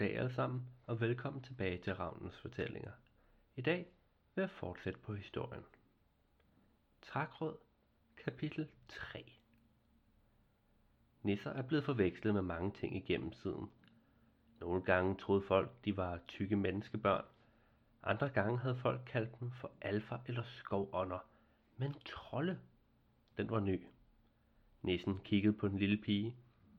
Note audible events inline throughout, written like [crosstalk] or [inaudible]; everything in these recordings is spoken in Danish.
Goddag alle sammen, og velkommen tilbage til Ravnens Fortællinger. I dag vil jeg fortsætte på historien. Trækråd, kapitel 3 Nisser er blevet forvekslet med mange ting igennem tiden. Nogle gange troede folk, de var tykke menneskebørn. Andre gange havde folk kaldt dem for alfa eller skovånder. Men trolde, den var ny. Nissen kiggede på den lille pige.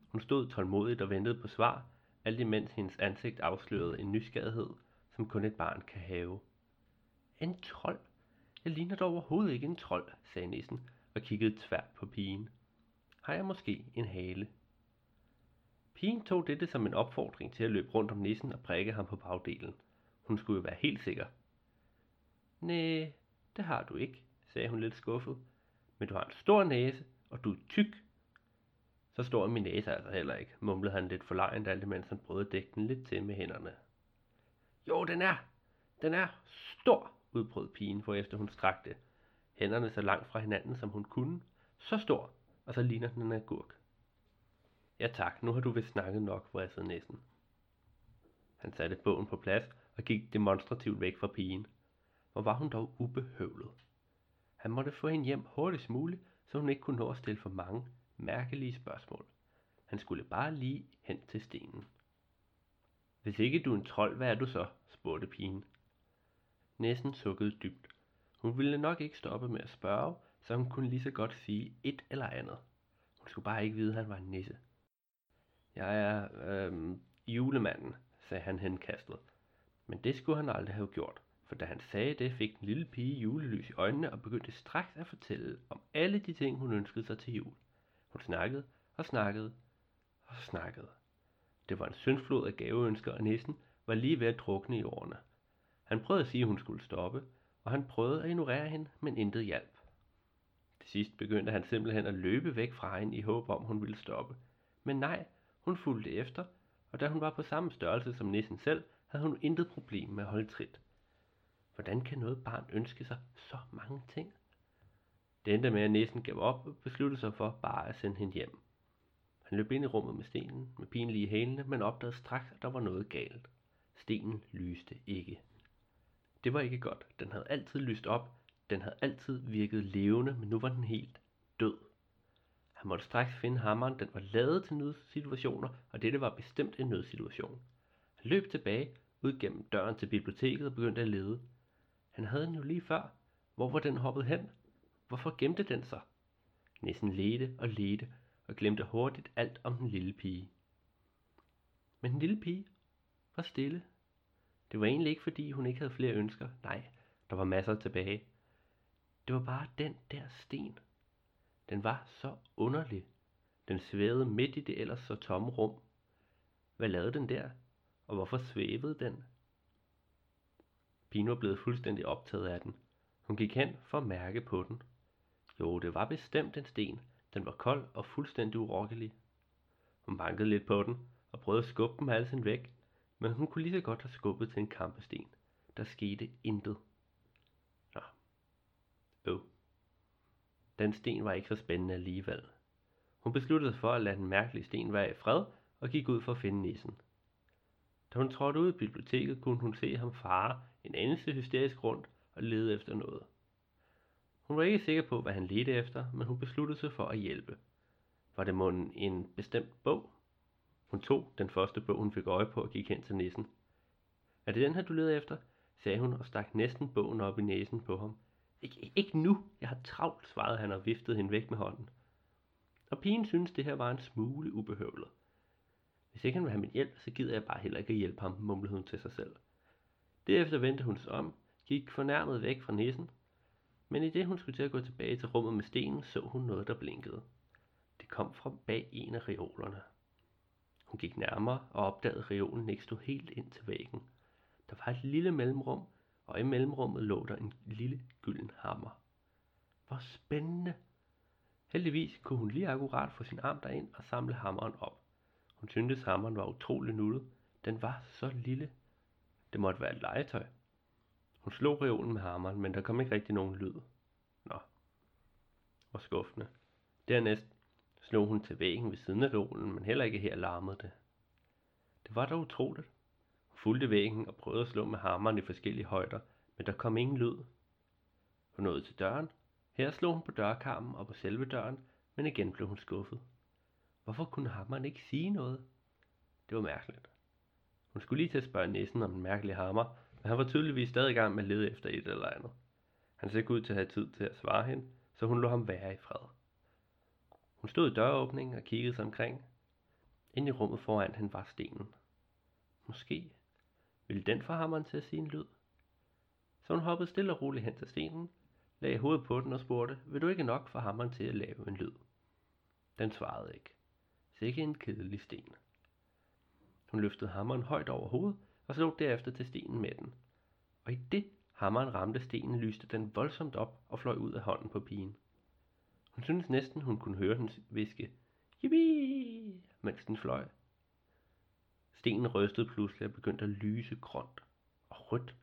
Hun stod tålmodigt og ventede på svar, alt imens hendes ansigt afslørede en nysgerrighed, som kun et barn kan have. En trold? Jeg ligner dog overhovedet ikke en trold, sagde nissen og kiggede tvært på pigen. Har jeg måske en hale? Pigen tog dette som en opfordring til at løbe rundt om nissen og prikke ham på bagdelen. Hun skulle jo være helt sikker. Næh, det har du ikke, sagde hun lidt skuffet. Men du har en stor næse, og du er tyk. Så stor er min næse altså heller ikke, mumlede han lidt forlegent, alt imens han prøvede at dække den lidt til med hænderne. Jo, den er, den er stor, udbrød pigen, for efter hun strakte hænderne så langt fra hinanden, som hun kunne. Så stor, og så ligner den en agurk. Ja tak, nu har du vist snakket nok, vrissede næsen. Han satte bogen på plads og gik demonstrativt væk fra pigen. Hvor var hun dog ubehøvlet. Han måtte få hende hjem hurtigst muligt, så hun ikke kunne nå at stille for mange mærkelige spørgsmål. Han skulle bare lige hen til stenen. Hvis ikke du er en trold, hvad er du så? spurgte pigen. Næsen sukkede dybt. Hun ville nok ikke stoppe med at spørge, så hun kunne lige så godt sige et eller andet. Hun skulle bare ikke vide, at han var en nisse. Jeg er øh, julemanden, sagde han henkastet. Men det skulle han aldrig have gjort, for da han sagde det, fik den lille pige julelys i øjnene og begyndte straks at fortælle om alle de ting, hun ønskede sig til jul. Hun snakkede og snakkede og snakkede. Det var en syndflod af gaveønsker, og nissen var lige ved at drukne i årene. Han prøvede at sige, at hun skulle stoppe, og han prøvede at ignorere hende, men intet hjalp. Til sidst begyndte han simpelthen at løbe væk fra hende i håb om, hun ville stoppe. Men nej, hun fulgte efter, og da hun var på samme størrelse som nissen selv, havde hun intet problem med at holde trit. Hvordan kan noget barn ønske sig så mange ting? Det endte med, at nissen gav op og besluttede sig for bare at sende hende hjem. Han løb ind i rummet med stenen, med pinlige hælene, men opdagede straks, at der var noget galt. Stenen lyste ikke. Det var ikke godt. Den havde altid lyst op. Den havde altid virket levende, men nu var den helt død. Han måtte straks finde hammeren. Den var lavet til nødsituationer, og dette var bestemt en nødsituation. Han løb tilbage, ud gennem døren til biblioteket og begyndte at lede. Han havde den jo lige før. Hvor var den hoppet hen? Hvorfor gemte den sig? Nissen ledte og ledte og glemte hurtigt alt om den lille pige. Men den lille pige var stille. Det var egentlig ikke fordi hun ikke havde flere ønsker. Nej, der var masser tilbage. Det var bare den der sten. Den var så underlig. Den svævede midt i det ellers så tomme rum. Hvad lavede den der? Og hvorfor svævede den? Pino var blevet fuldstændig optaget af den. Hun gik hen for at mærke på den. Jo, det var bestemt en sten. Den var kold og fuldstændig urokkelig. Hun bankede lidt på den og prøvede at skubbe den halsen væk, men hun kunne lige så godt have skubbet til en kampesten. Der skete intet. Nå. Øv. Den sten var ikke så spændende alligevel. Hun besluttede sig for at lade den mærkelige sten være i fred og gik ud for at finde nissen. Da hun trådte ud i biblioteket, kunne hun se ham fare en anelse hysterisk rundt og lede efter noget. Hun var ikke sikker på, hvad han ledte efter, men hun besluttede sig for at hjælpe. Var det måden en bestemt bog? Hun tog den første bog, hun fik øje på og gik hen til nissen. Er det den her, du leder efter? sagde hun og stak næsten bogen op i næsen på ham. Ik- ikke nu, jeg har travlt, svarede han og viftede hende væk med hånden. Og pigen syntes, det her var en smule ubehøvlet. Hvis ikke han vil have min hjælp, så gider jeg bare heller ikke at hjælpe ham, mumlede hun til sig selv. Derefter vendte hun sig om, gik fornærmet væk fra nissen, men i det hun skulle til at gå tilbage til rummet med stenen, så hun noget, der blinkede. Det kom fra bag en af reolerne. Hun gik nærmere og opdagede, at reolen ikke stod helt ind til væggen. Der var et lille mellemrum, og i mellemrummet lå der en lille gylden hammer. Hvor spændende! Heldigvis kunne hun lige akkurat få sin arm derind og samle hammeren op. Hun syntes, hammeren var utrolig nuttet. Den var så lille. Det måtte være et legetøj. Hun slog reolen med hammeren, men der kom ikke rigtig nogen lyd. Nå, hvor skuffende. Dernæst slog hun til væggen ved siden af reolen, men heller ikke her larmede det. Det var da utroligt. Hun fulgte væggen og prøvede at slå med hammeren i forskellige højder, men der kom ingen lyd. Hun nåede til døren. Her slog hun på dørkarmen og på selve døren, men igen blev hun skuffet. Hvorfor kunne hammeren ikke sige noget? Det var mærkeligt. Hun skulle lige til at spørge næsen om den mærkelige hammer, men han var tydeligvis stadig i gang med at lede efter et eller andet. Han så ikke ud til at have tid til at svare hende, så hun lå ham være i fred. Hun stod i døråbningen og kiggede sig omkring. Inde i rummet foran hende var stenen. Måske ville den få hammeren til at sige en lyd. Så hun hoppede stille og roligt hen til stenen, lagde hovedet på den og spurgte, vil du ikke nok få hammeren til at lave en lyd? Den svarede ikke. Sikke en kedelig sten. Hun løftede hammeren højt over hovedet og slog derefter til stenen med den. Og i det hammeren ramte stenen, lyste den voldsomt op og fløj ud af hånden på pigen. Hun syntes næsten, hun kunne høre den viske, Yippie! mens den fløj. Stenen rystede pludselig og begyndte at lyse grønt og rødt.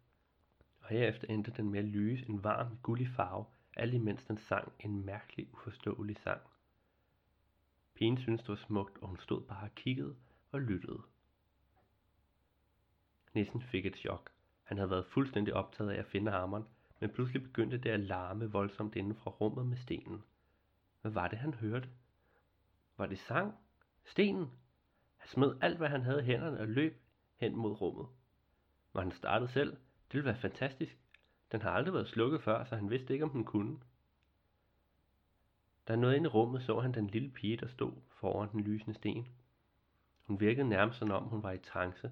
Og herefter endte den med at lyse en varm, gullig farve, alt imens den sang en mærkelig, uforståelig sang. Pigen syntes det var smukt, og hun stod bare og kiggede og lyttede. Nissen fik et chok. Han havde været fuldstændig optaget af at finde hammeren, men pludselig begyndte det at larme voldsomt inden fra rummet med stenen. Hvad var det, han hørte? Var det sang? Stenen? Han smed alt, hvad han havde i hænderne og løb hen mod rummet. Var han startet selv? Det ville være fantastisk. Den har aldrig været slukket før, så han vidste ikke, om den kunne. Da han nåede ind i rummet, så han den lille pige, der stod foran den lysende sten. Hun virkede nærmest som om hun var i trance.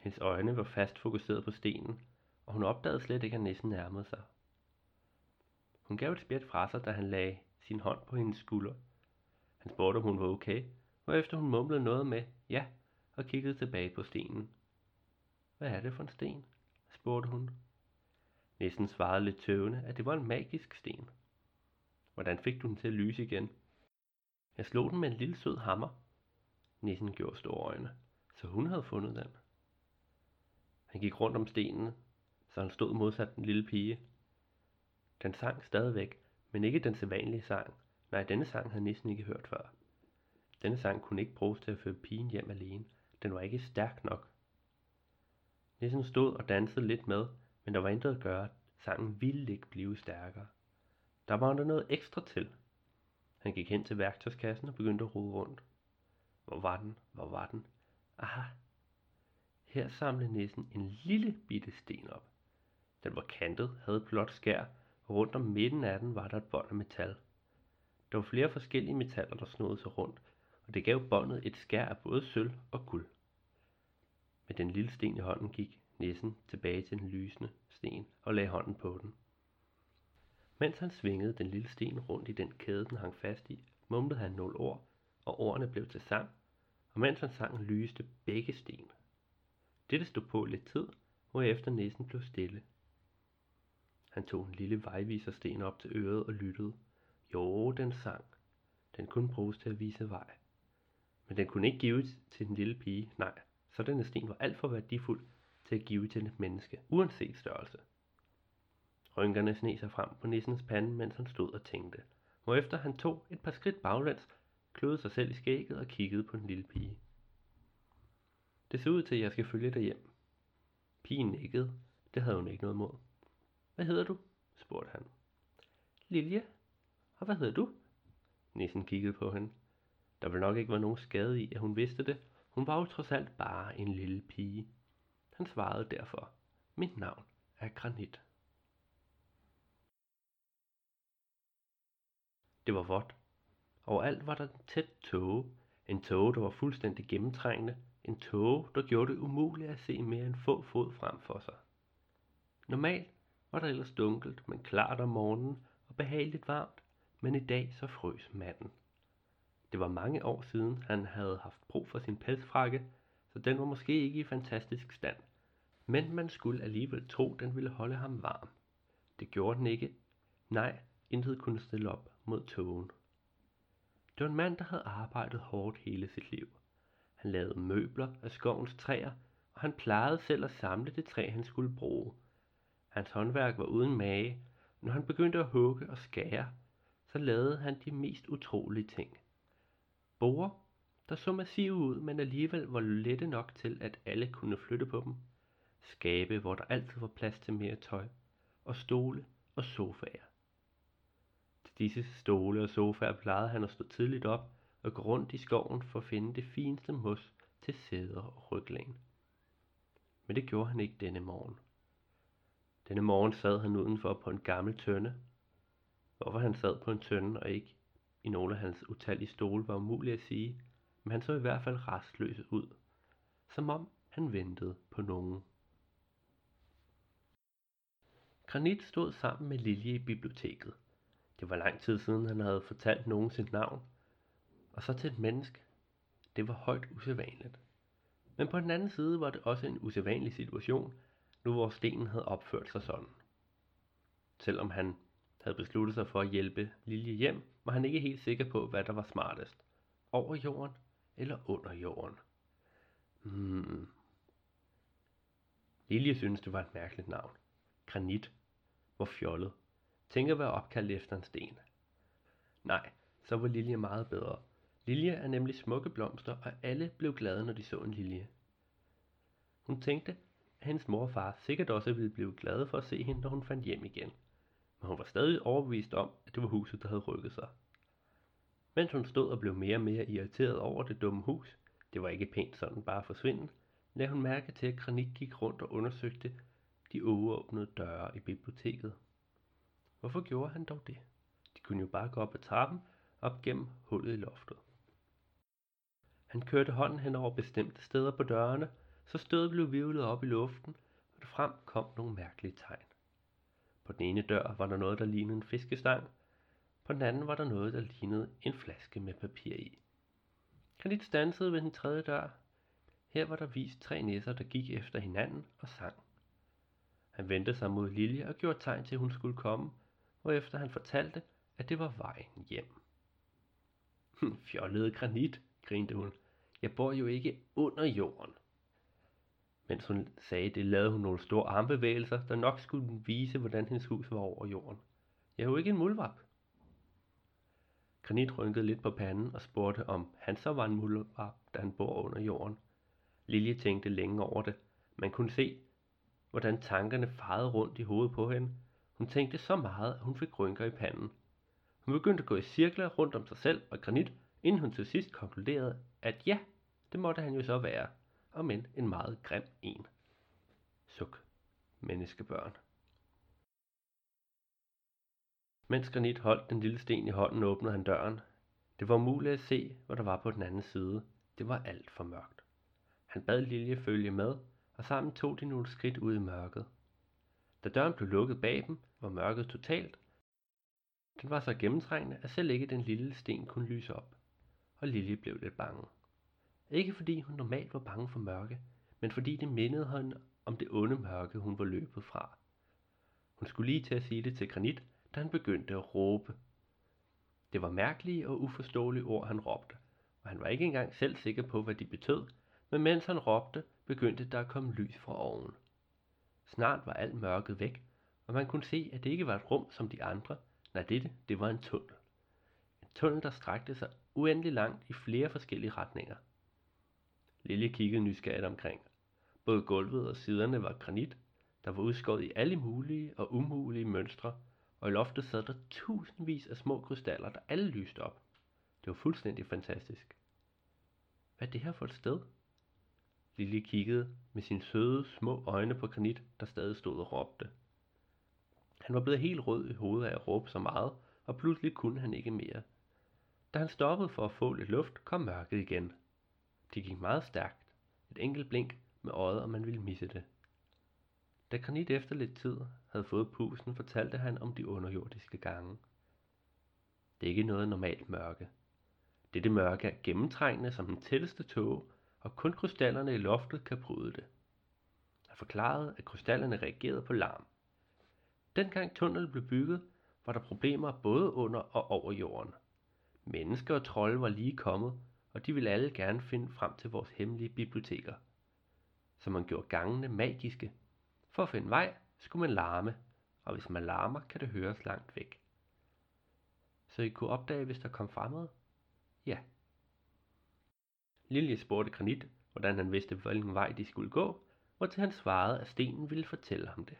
Hendes øjne var fast fokuseret på stenen, og hun opdagede slet ikke, at næsten nærmede sig. Hun gav et spjæt fra sig, da han lagde sin hånd på hendes skulder. Han spurgte, om hun var okay, og efter hun mumlede noget med ja, og kiggede tilbage på stenen. Hvad er det for en sten? spurgte hun. Næsten svarede lidt tøvende, at det var en magisk sten. Hvordan fik du den til at lyse igen? Jeg slog den med en lille sød hammer. Nissen gjorde store øjne, så hun havde fundet den. Han gik rundt om stenen, så han stod modsat den lille pige. Den sang stadigvæk, men ikke den sædvanlige sang. Nej, denne sang havde nissen ikke hørt før. Denne sang kunne ikke bruges til at føre pigen hjem alene. Den var ikke stærk nok. Nissen stod og dansede lidt med, men der var intet at gøre. Sangen ville ikke blive stærkere. Der var der noget ekstra til. Han gik hen til værktøjskassen og begyndte at rode rundt. Hvor var den? Hvor var den? Aha! Her samlede nissen en lille bitte sten op. Den var kantet, havde et blåt skær, og rundt om midten af den var der et bånd af metal. Der var flere forskellige metaller, der snodede sig rundt, og det gav båndet et skær af både sølv og guld. Med den lille sten i hånden gik nissen tilbage til den lysende sten og lagde hånden på den. Mens han svingede den lille sten rundt i den kæde, den hang fast i, mumlede han nogle ord, og ordene blev til sang, og mens han sang, lyste begge sten. Dette stod på lidt tid, efter næsen blev stille. Han tog en lille vejvisersten op til øret og lyttede. Jo, den sang. Den kunne bruges til at vise vej. Men den kunne ikke gives til den lille pige, nej, så denne sten var alt for værdifuld til at give til et menneske, uanset størrelse. Rynkerne sne sig frem på nissens pande, mens han stod og tænkte, hvorefter han tog et par skridt baglæns, kløede sig selv i skægget og kiggede på den lille pige. Det ser ud til, at jeg skal følge dig hjem. Pigen nikkede. Det havde hun ikke noget mod. Hvad hedder du? spurgte han. Lilje. Og hvad hedder du? Nissen kiggede på hende. Der ville nok ikke være nogen skade i, at hun vidste det. Hun var jo trods alt bare en lille pige. Han svarede derfor. Mit navn er Granit. Det var vådt. Overalt var der en tæt tåge. En tåge, der var fuldstændig gennemtrængende. En tåge, der gjorde det umuligt at se mere end få fod frem for sig. Normalt var der ellers dunkelt, men klart om morgenen og behageligt varmt, men i dag så frøs manden. Det var mange år siden, han havde haft brug for sin pelsfrakke, så den var måske ikke i fantastisk stand. Men man skulle alligevel tro, den ville holde ham varm. Det gjorde den ikke. Nej, intet kunne stille op mod togen. Det var en mand, der havde arbejdet hårdt hele sit liv. Han lavede møbler af skovens træer, og han plejede selv at samle det træ, han skulle bruge. Hans håndværk var uden mage. Når han begyndte at hugge og skære, så lavede han de mest utrolige ting. Borer, der så massive ud, men alligevel var lette nok til, at alle kunne flytte på dem. skabe, hvor der altid var plads til mere tøj, og stole og sofaer. Til disse stole og sofaer plejede han at stå tidligt op og gå rundt i skoven for at finde det fineste mos til sæder og ryglæn. Men det gjorde han ikke denne morgen. Denne morgen sad han udenfor på en gammel tønde. Hvorfor han sad på en tønde og ikke i nogle af hans utallige stole var umuligt at sige, men han så i hvert fald restløs ud, som om han ventede på nogen. Granit stod sammen med Lilje i biblioteket. Det var lang tid siden, han havde fortalt nogen sit navn, og så til et menneske. Det var højt usædvanligt. Men på den anden side var det også en usædvanlig situation, nu hvor stenen havde opført sig sådan. Selvom han havde besluttet sig for at hjælpe Lilje hjem, var han ikke helt sikker på, hvad der var smartest. Over jorden eller under jorden. Hmm. Lilje synes det var et mærkeligt navn. Granit. Hvor fjollet. Tænk at være opkaldt efter en sten. Nej, så var Lilje meget bedre. Lilje er nemlig smukke blomster, og alle blev glade, når de så en lilje. Hun tænkte, at hendes mor og far sikkert også ville blive glade for at se hende, når hun fandt hjem igen. Men hun var stadig overbevist om, at det var huset, der havde rykket sig. Mens hun stod og blev mere og mere irriteret over det dumme hus, det var ikke pænt sådan bare forsvinde, lagde hun mærke til, at Granit gik rundt og undersøgte de overåbnede døre i biblioteket. Hvorfor gjorde han dog det? De kunne jo bare gå op ad trappen, op gennem hullet i loftet. Han kørte hånden hen over bestemte steder på dørene, så stødet blev vivlet op i luften, og frem kom nogle mærkelige tegn. På den ene dør var der noget, der lignede en fiskestang, på den anden var der noget, der lignede en flaske med papir i. Kredit stansede ved den tredje dør. Her var der vist tre nisser, der gik efter hinanden og sang. Han vendte sig mod Lilje og gjorde tegn til, at hun skulle komme, efter han fortalte, at det var vejen hjem. [laughs] Fjollede granit, grinte hun. Jeg bor jo ikke under jorden. Mens hun sagde det, lavede hun nogle store armbevægelser, der nok skulle vise, hvordan hendes hus var over jorden. Jeg er jo ikke en muldvarp. Granit rynkede lidt på panden og spurgte, om han så var en muldvarp, da han bor under jorden. Lilje tænkte længe over det. Man kunne se, hvordan tankerne farede rundt i hovedet på hende. Hun tænkte så meget, at hun fik rynker i panden. Hun begyndte at gå i cirkler rundt om sig selv og granit, inden hun til sidst konkluderede, at ja, det måtte han jo så være, og men en meget grim en. Suk, menneskebørn. Mens Granit holdt den lille sten i hånden, åbnede han døren. Det var umuligt at se, hvad der var på den anden side. Det var alt for mørkt. Han bad Lilje følge med, og sammen tog de nogle skridt ud i mørket. Da døren blev lukket bag dem, var mørket totalt. Den var så gennemtrængende, at selv ikke den lille sten kunne lyse op, og Lille blev lidt bange. Ikke fordi hun normalt var bange for mørke, men fordi det mindede hende om det onde mørke, hun var løbet fra. Hun skulle lige til at sige det til Granit, da han begyndte at råbe. Det var mærkelige og uforståelige ord, han råbte, og han var ikke engang selv sikker på, hvad de betød, men mens han råbte, begyndte der at komme lys fra oven. Snart var alt mørket væk, og man kunne se, at det ikke var et rum som de andre. Nej, dette, det var en tunnel. En tunnel, der strakte sig uendelig langt i flere forskellige retninger. Lille kiggede nysgerrigt omkring. Både gulvet og siderne var granit, der var udskåret i alle mulige og umulige mønstre, og i loftet sad der tusindvis af små krystaller, der alle lyste op. Det var fuldstændig fantastisk. Hvad er det her for et sted? Lille kiggede med sine søde, små øjne på granit, der stadig stod og råbte. Han var blevet helt rød i hovedet af at råbe så meget, og pludselig kunne han ikke mere. Da han stoppede for at få lidt luft, kom mørket igen. Det gik meget stærkt. Et enkelt blink med øjet, og man ville misse det. Da Granit efter lidt tid havde fået pusen, fortalte han om de underjordiske gange. Det er ikke noget normalt mørke. Dette mørke er gennemtrængende som den tætteste tåge, og kun krystallerne i loftet kan bryde det. Han forklarede, at krystallerne reagerede på larm. Dengang tunnelen blev bygget, var der problemer både under og over jorden. Mennesker og trolde var lige kommet, og de ville alle gerne finde frem til vores hemmelige biblioteker. Så man gjorde gangene magiske. For at finde vej skulle man larme, og hvis man larmer, kan det høres langt væk. Så I kunne opdage, hvis der kom fremmede? Ja. Lilje spurgte Granit, hvordan han vidste, hvilken vej de skulle gå, hvortil han svarede, at stenen ville fortælle ham det.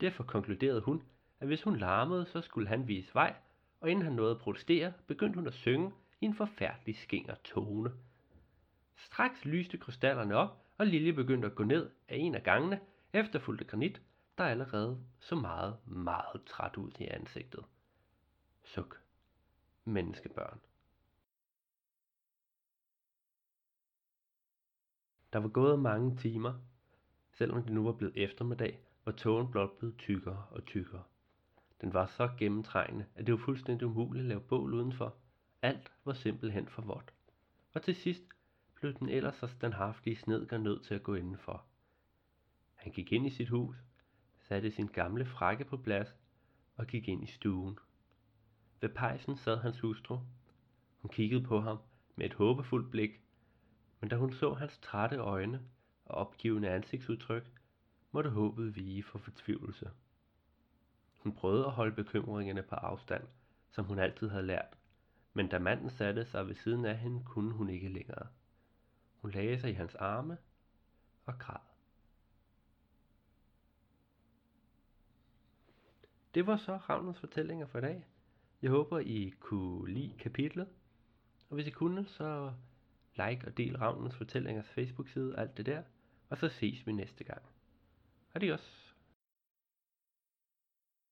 Derfor konkluderede hun, at hvis hun larmede, så skulle han vise vej, og inden han nåede at protestere, begyndte hun at synge i en forfærdelig skinger tone. Straks lyste krystallerne op, og Lilje begyndte at gå ned af en af gangene, efterfulgt granit, der allerede så meget, meget træt ud i ansigtet. Suk. Menneskebørn. Der var gået mange timer, selvom det nu var blevet eftermiddag, var tågen blot blevet tykkere og tykkere. Den var så gennemtrængende, at det var fuldstændig umuligt at lave bål udenfor. Alt var simpelthen for vådt. Og til sidst blev den ellers så standhaftige snedker nødt til at gå indenfor. Han gik ind i sit hus, satte sin gamle frakke på plads og gik ind i stuen. Ved pejsen sad hans hustru. Hun kiggede på ham med et håbefuldt blik, men da hun så hans trætte øjne og opgivende ansigtsudtryk, måtte håbet vige for fortvivlelse. Hun prøvede at holde bekymringerne på afstand, som hun altid havde lært, men da manden satte sig ved siden af hende, kunne hun ikke længere. Hun lagde sig i hans arme og græd. Det var så Ravnens fortællinger for i dag. Jeg håber, I kunne lide kapitlet. Og hvis I kunne, så like og del Ravnens fortællingers Facebook-side og alt det der. Og så ses vi næste gang. Adios.